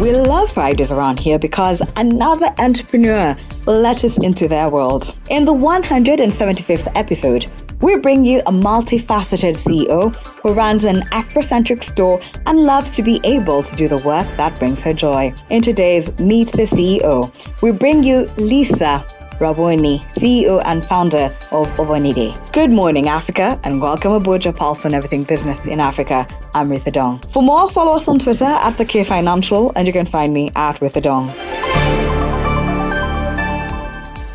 We love Fridays around here because another entrepreneur let us into their world. In the 175th episode, we bring you a multifaceted CEO who runs an Afrocentric store and loves to be able to do the work that brings her joy. In today's Meet the CEO, we bring you Lisa Raboni, CEO and founder of Obonide. Good morning, Africa, and welcome aboard your pulse on everything business in Africa. I'm Ritha Dong. For more, follow us on Twitter at the K Financial, and you can find me at Ritha Dong.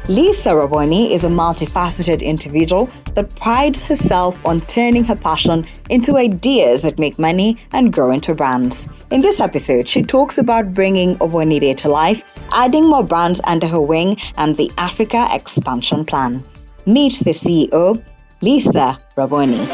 Lisa Raboni is a multifaceted individual that prides herself on turning her passion into ideas that make money and grow into brands. In this episode, she talks about bringing Obonide to life, adding more brands under her wing, and the Africa expansion plan. Meet the CEO, Lisa Raboni.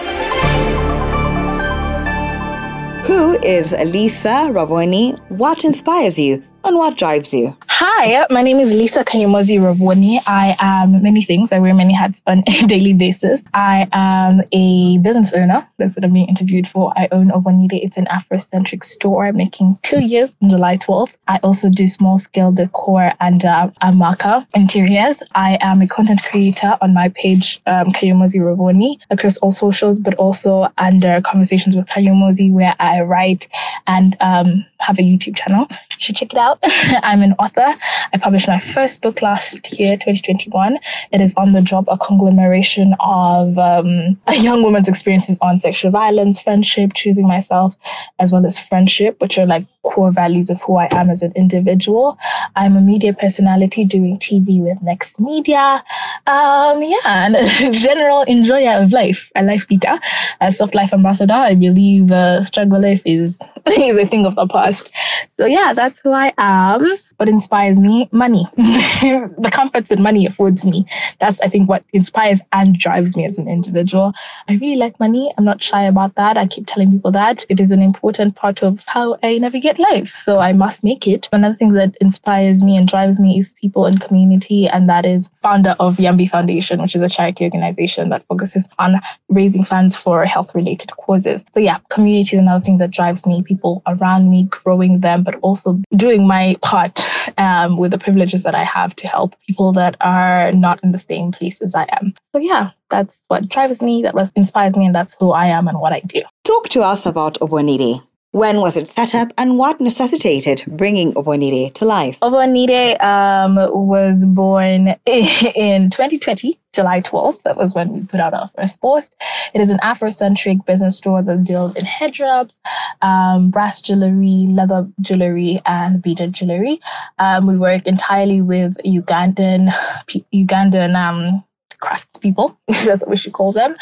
Who is Lisa Raboni? What inspires you? and what drives you? Hi, my name is Lisa Kanyomozi Raboni. I am many things. I wear many hats on a daily basis. I am a business owner. That's what I'm being interviewed for. I own Obonide. It's an Afrocentric store making two years on July 12th. I also do small scale decor and uh, Amaka interiors. I am a content creator on my page, um, Kanyomozi Raboni, across all socials, but also under Conversations with Kanyomozi, where I write and um, have a YouTube channel. You should check it out. I'm an author. I published my first book last year, 2021. It is on the job, a conglomeration of um, a young woman's experiences on sexual violence, friendship, choosing myself, as well as friendship, which are like core values of who I am as an individual. I'm a media personality doing TV with Next Media. Um, yeah, and a general enjoyer of life, a life leader, a soft life ambassador. I believe uh, struggle life is is a thing of the past. So yeah, that's who I am. What inspires me? Money. the comforts that money affords me. That's I think what inspires and drives me as an individual. I really like money. I'm not shy about that. I keep telling people that it is an important part of how I navigate life. So I must make it. Another thing that inspires me and drives me is people and community, and that is founder of Yambi Foundation, which is a charity organization that focuses on raising funds for health related causes. So yeah, community is another thing that drives me people around me, growing them, but also doing my part um, with the privileges that I have to help people that are not in the same place as I am. So, yeah, that's what drives me, that was inspires me, and that's who I am and what I do. Talk to us about Obonide. When was it set up and what necessitated bringing Obonide to life? Obonide um, was born in 2020, July 12th. That was when we put out our first post. It is an Afrocentric business store that deals in head wraps, um, brass jewelry, leather jewelry, and beaded jewelry. Um, we work entirely with Ugandan, Ugandan um, craftspeople, that's what we should call them.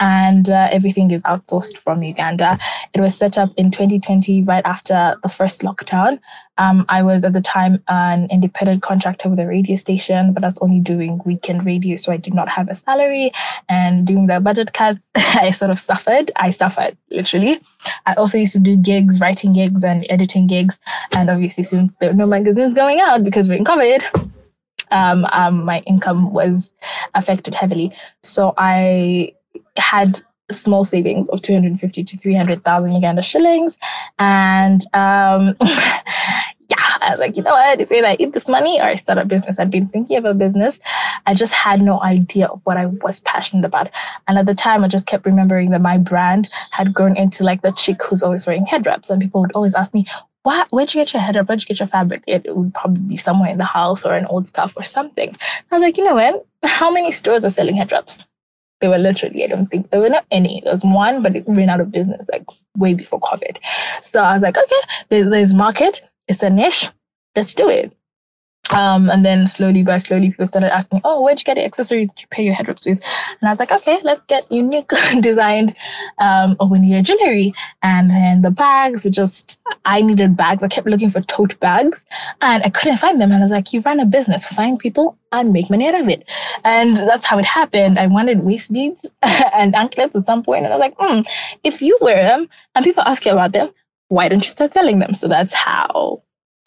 And uh, everything is outsourced from Uganda. It was set up in 2020, right after the first lockdown. Um, I was at the time an independent contractor with a radio station, but I was only doing weekend radio, so I did not have a salary. And during the budget cuts, I sort of suffered. I suffered, literally. I also used to do gigs, writing gigs and editing gigs. And obviously, since there were no magazines going out because we're in COVID, um, um, my income was affected heavily. So I had small savings of 250 to 300,000 Uganda shillings. And um, yeah, I was like, you know what? It's either I eat this money or I start a business. I'd been thinking of a business. I just had no idea of what I was passionate about. And at the time, I just kept remembering that my brand had grown into like the chick who's always wearing head wraps. And people would always ask me, what, where'd you get your header? Where'd you get your fabric? It would probably be somewhere in the house or an old scarf or something. I was like, you know what? How many stores are selling head wraps? There were literally, I don't think there were not any. There was one, but it ran out of business like way before COVID. So I was like, okay, there's market. It's a niche. Let's do it. Um, and then slowly by slowly, people started asking, "Oh, where'd you get the accessories to pair your head wraps with?" And I was like, "Okay, let's get unique designed um, Obonide jewelry." And then the bags were just, I needed bags. I kept looking for tote bags, and I couldn't find them. And I was like, "You run a business, find people and make money out of it." And that's how it happened. I wanted waist beads and anklets at some point, and I was like, mm, "If you wear them and people ask you about them, why don't you start selling them?" So that's how,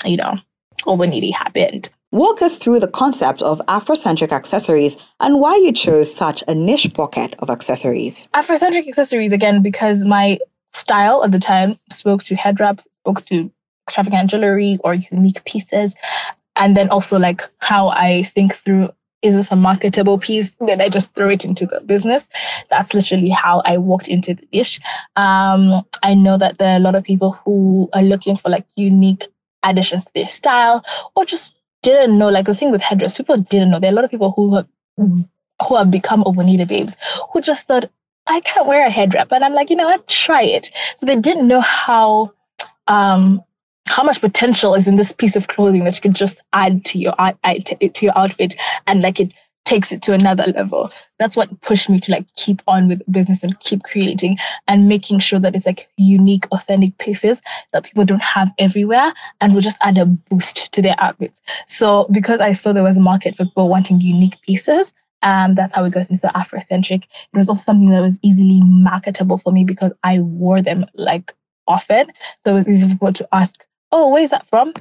you know Obonide happened. Walk us through the concept of Afrocentric accessories and why you chose such a niche pocket of accessories. Afrocentric accessories, again, because my style at the time spoke to head wraps, spoke to extravagant jewelry or unique pieces. And then also like how I think through is this a marketable piece? Then I just throw it into the business. That's literally how I walked into the dish. Um, I know that there are a lot of people who are looking for like unique additions to their style or just didn't know. Like the thing with headdress, people didn't know. There are a lot of people who have who have become Obonide babes who just thought, I can't wear a head wrap. And I'm like, you know what? Try it. So they didn't know how um, how much potential is in this piece of clothing that you can just add to your eye to your outfit and like it takes it to another level. That's what pushed me to like keep on with business and keep creating and making sure that it's like unique, authentic pieces that people don't have everywhere and will just add a boost to their outfits. So because I saw there was a market for people wanting unique pieces, um, that's how we got into the Afrocentric. It was also something that was easily marketable for me because I wore them like often. So it was easy for people to ask, oh, where's that from?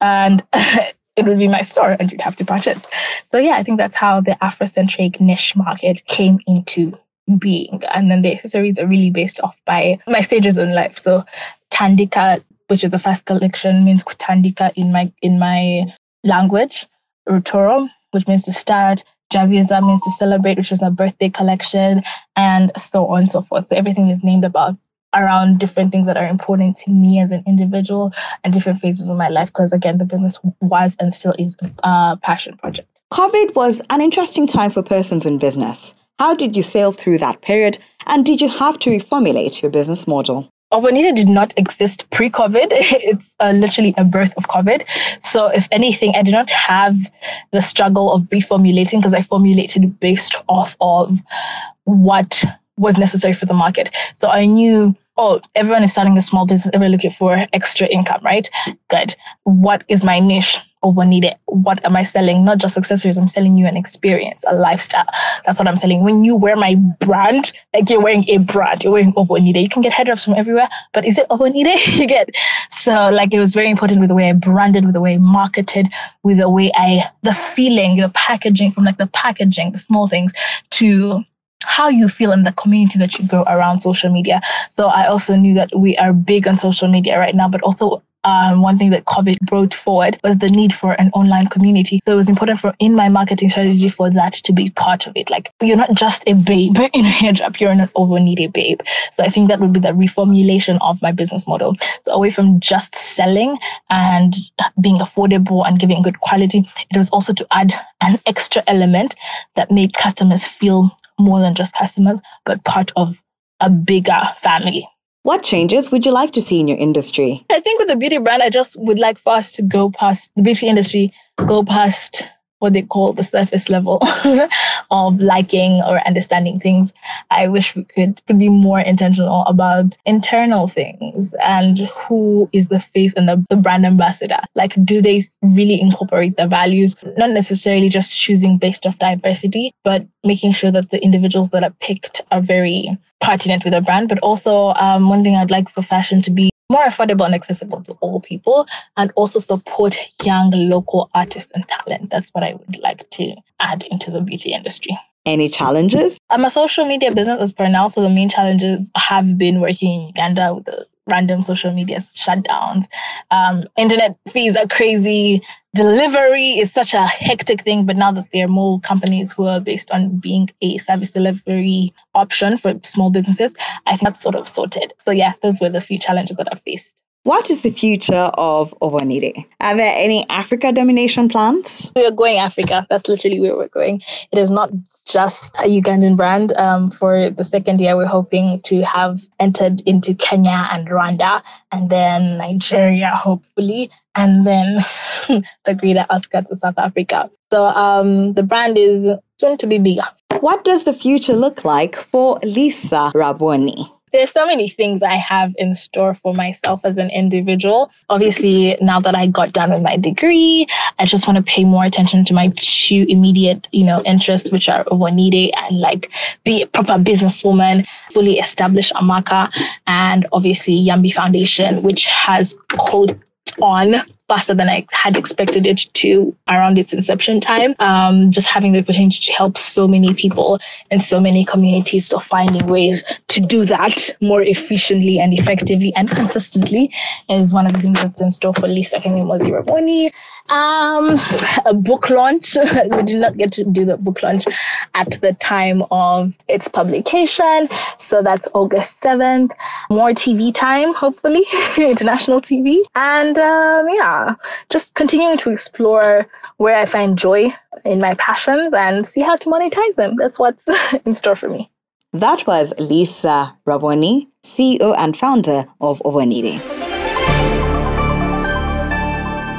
And it would be my store and you'd have to purchase. So yeah, I think that's how the Afrocentric niche market came into being. And then the accessories are really based off by my stages in life. So Tandika, which is the first collection, means Kutandika in my in my language. Rutoro, which means to start. Javiza means to celebrate, which is my birthday collection, and so on and so forth. So everything is named about around different things that are important to me as an individual and different phases of my life. Because again, the business was and still is a passion project. COVID was an interesting time for persons in business. How did you sail through that period? And did you have to reformulate your business model? Obonide did not exist pre COVID. It's uh, literally a birth of COVID. So, if anything, I did not have the struggle of reformulating because I formulated based off of what was necessary for the market. So, I knew oh, everyone is starting a small business, everyone looking for extra income, right? Good. What is my niche? Obonide. What am I selling? Not just accessories, I'm selling you an experience, a lifestyle. That's what I'm selling. When you wear my brand, like you're wearing a brand, you're wearing Obonide. You can get head from everywhere, but is it Obonide? you get. So like it was very important with the way I branded, with the way I marketed, with the way I, the feeling, the packaging, from like the packaging, the small things to how you feel in the community that you grow around social media. So I also knew that we are big on social media right now, but also um, one thing that COVID brought forward was the need for an online community. So it was important for in my marketing strategy for that to be part of it. Like you're not just a babe in a hijab, you're an Obonide babe. So I think that would be the reformulation of my business model. So away from just selling and being affordable and giving good quality, it was also to add an extra element that made customers feel more than just customers, but part of a bigger family. What changes would you like to see in your industry? I think with the beauty brand, I just would like for us to go past the beauty industry, go past what they call the surface level of liking or understanding things. I wish we could, could be more intentional about internal things and who is the face and the, the brand ambassador. Like, do they really incorporate the values? Not necessarily just choosing based off diversity, but making sure that the individuals that are picked are very pertinent with the brand. But also, um, one thing I'd like for fashion to be more affordable and accessible to all people and also support young local artists and talent. That's what I would like to add into the beauty industry. Any challenges? I'm a social media business as per now, so the main challenges have been working in Uganda with the random social media shutdowns. Um, internet fees are crazy. Delivery is such a hectic thing, but now that there are more companies who are based on being a service delivery option for small businesses, I think that's sort of sorted. So yeah, those were the few challenges that I've faced. What is the future of Obonide? Are there any Africa domination plans? We are going Africa. That's literally where we're going. It is not just a Ugandan brand. Um, for the second year, we're hoping to have entered into Kenya and Rwanda, and then Nigeria, hopefully, and then the greater outskirts of South Africa. So um, the brand is soon to be bigger. What does the future look like for Lisa Raboni? There's so many things I have in store for myself as an individual. Obviously, now that I got done with my degree, I just want to pay more attention to my two immediate, you know, interests, which are Obonide and like be a proper businesswoman, fully establish Amaka, and obviously Yambi Foundation, which has called on faster than I had expected it to around its inception time. Um, just having the opportunity to help so many people and so many communities to finding ways to do that more efficiently and effectively and consistently is one of the things that's in store for Lisa Kanyomozi Raboni. Um, a book launch. we did not get to do the book launch at the time of its publication. So that's August 7th. More TV time, hopefully, international TV. And um, yeah, just continuing to explore where I find joy in my passions and see how to monetize them. That's what's in store for me. That was Lisa Raboni, CEO and founder of Ovanidi.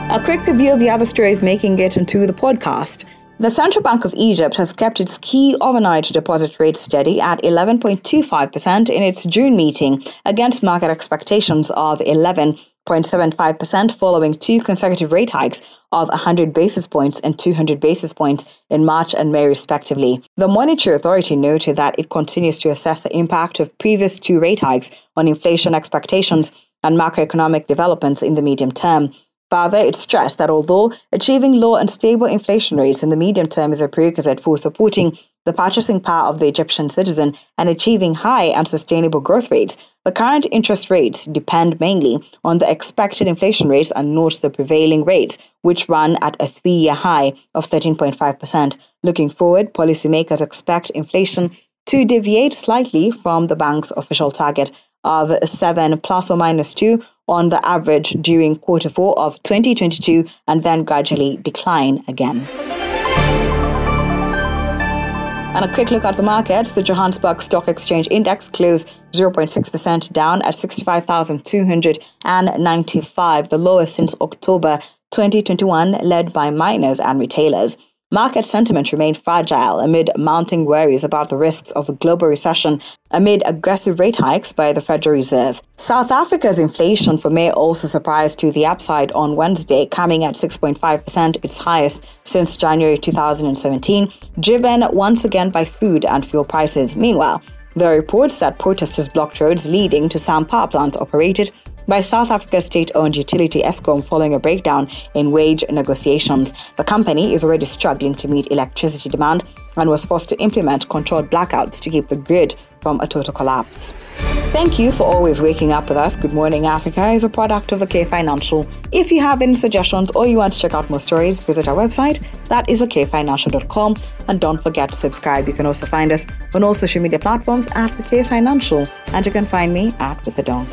A quick review of the other stories making it into the podcast. The Central Bank of Egypt has kept its key overnight deposit rate steady at 11.25% in its June meeting against market expectations of 11.75% following two consecutive rate hikes of 100 basis points and 200 basis points in March and May, respectively. The Monetary Authority noted that it continues to assess the impact of previous two rate hikes on inflation expectations and macroeconomic developments in the medium term. Further, it stressed that although achieving low and stable inflation rates in the medium term is a prerequisite for supporting the purchasing power of the Egyptian citizen and achieving high and sustainable growth rates, the current interest rates depend mainly on the expected inflation rates and not the prevailing rates, which run at a three year high of 13.5%. Looking forward, policymakers expect inflation to deviate slightly from the bank's official target of 7 plus or minus 2 on the average during quarter 4 of 2022 and then gradually decline again. And a quick look at the markets. The Johannesburg Stock Exchange Index closed 0.6% down at 65,295, the lowest since October 2021, led by miners and retailers. Market sentiment remained fragile amid mounting worries about the risks of a global recession amid aggressive rate hikes by the Federal Reserve. South Africa's inflation for May also surprised to the upside on Wednesday, coming at 6.5%, its highest since January 2017, driven once again by food and fuel prices. Meanwhile, there are reports that protesters blocked roads leading to some power plants operated by South Africa's state owned utility Eskom following a breakdown in wage negotiations. The company is already struggling to meet electricity demand and was forced to implement controlled blackouts to keep the grid from a total collapse. Thank you for always waking up with us. Good Morning Africa is a product of the K Financial. If you have any suggestions or you want to check out more stories, visit our website. That is kfinancial.com. And don't forget to subscribe. You can also find us on all social media platforms at the K Financial. And you can find me at With the Dawn.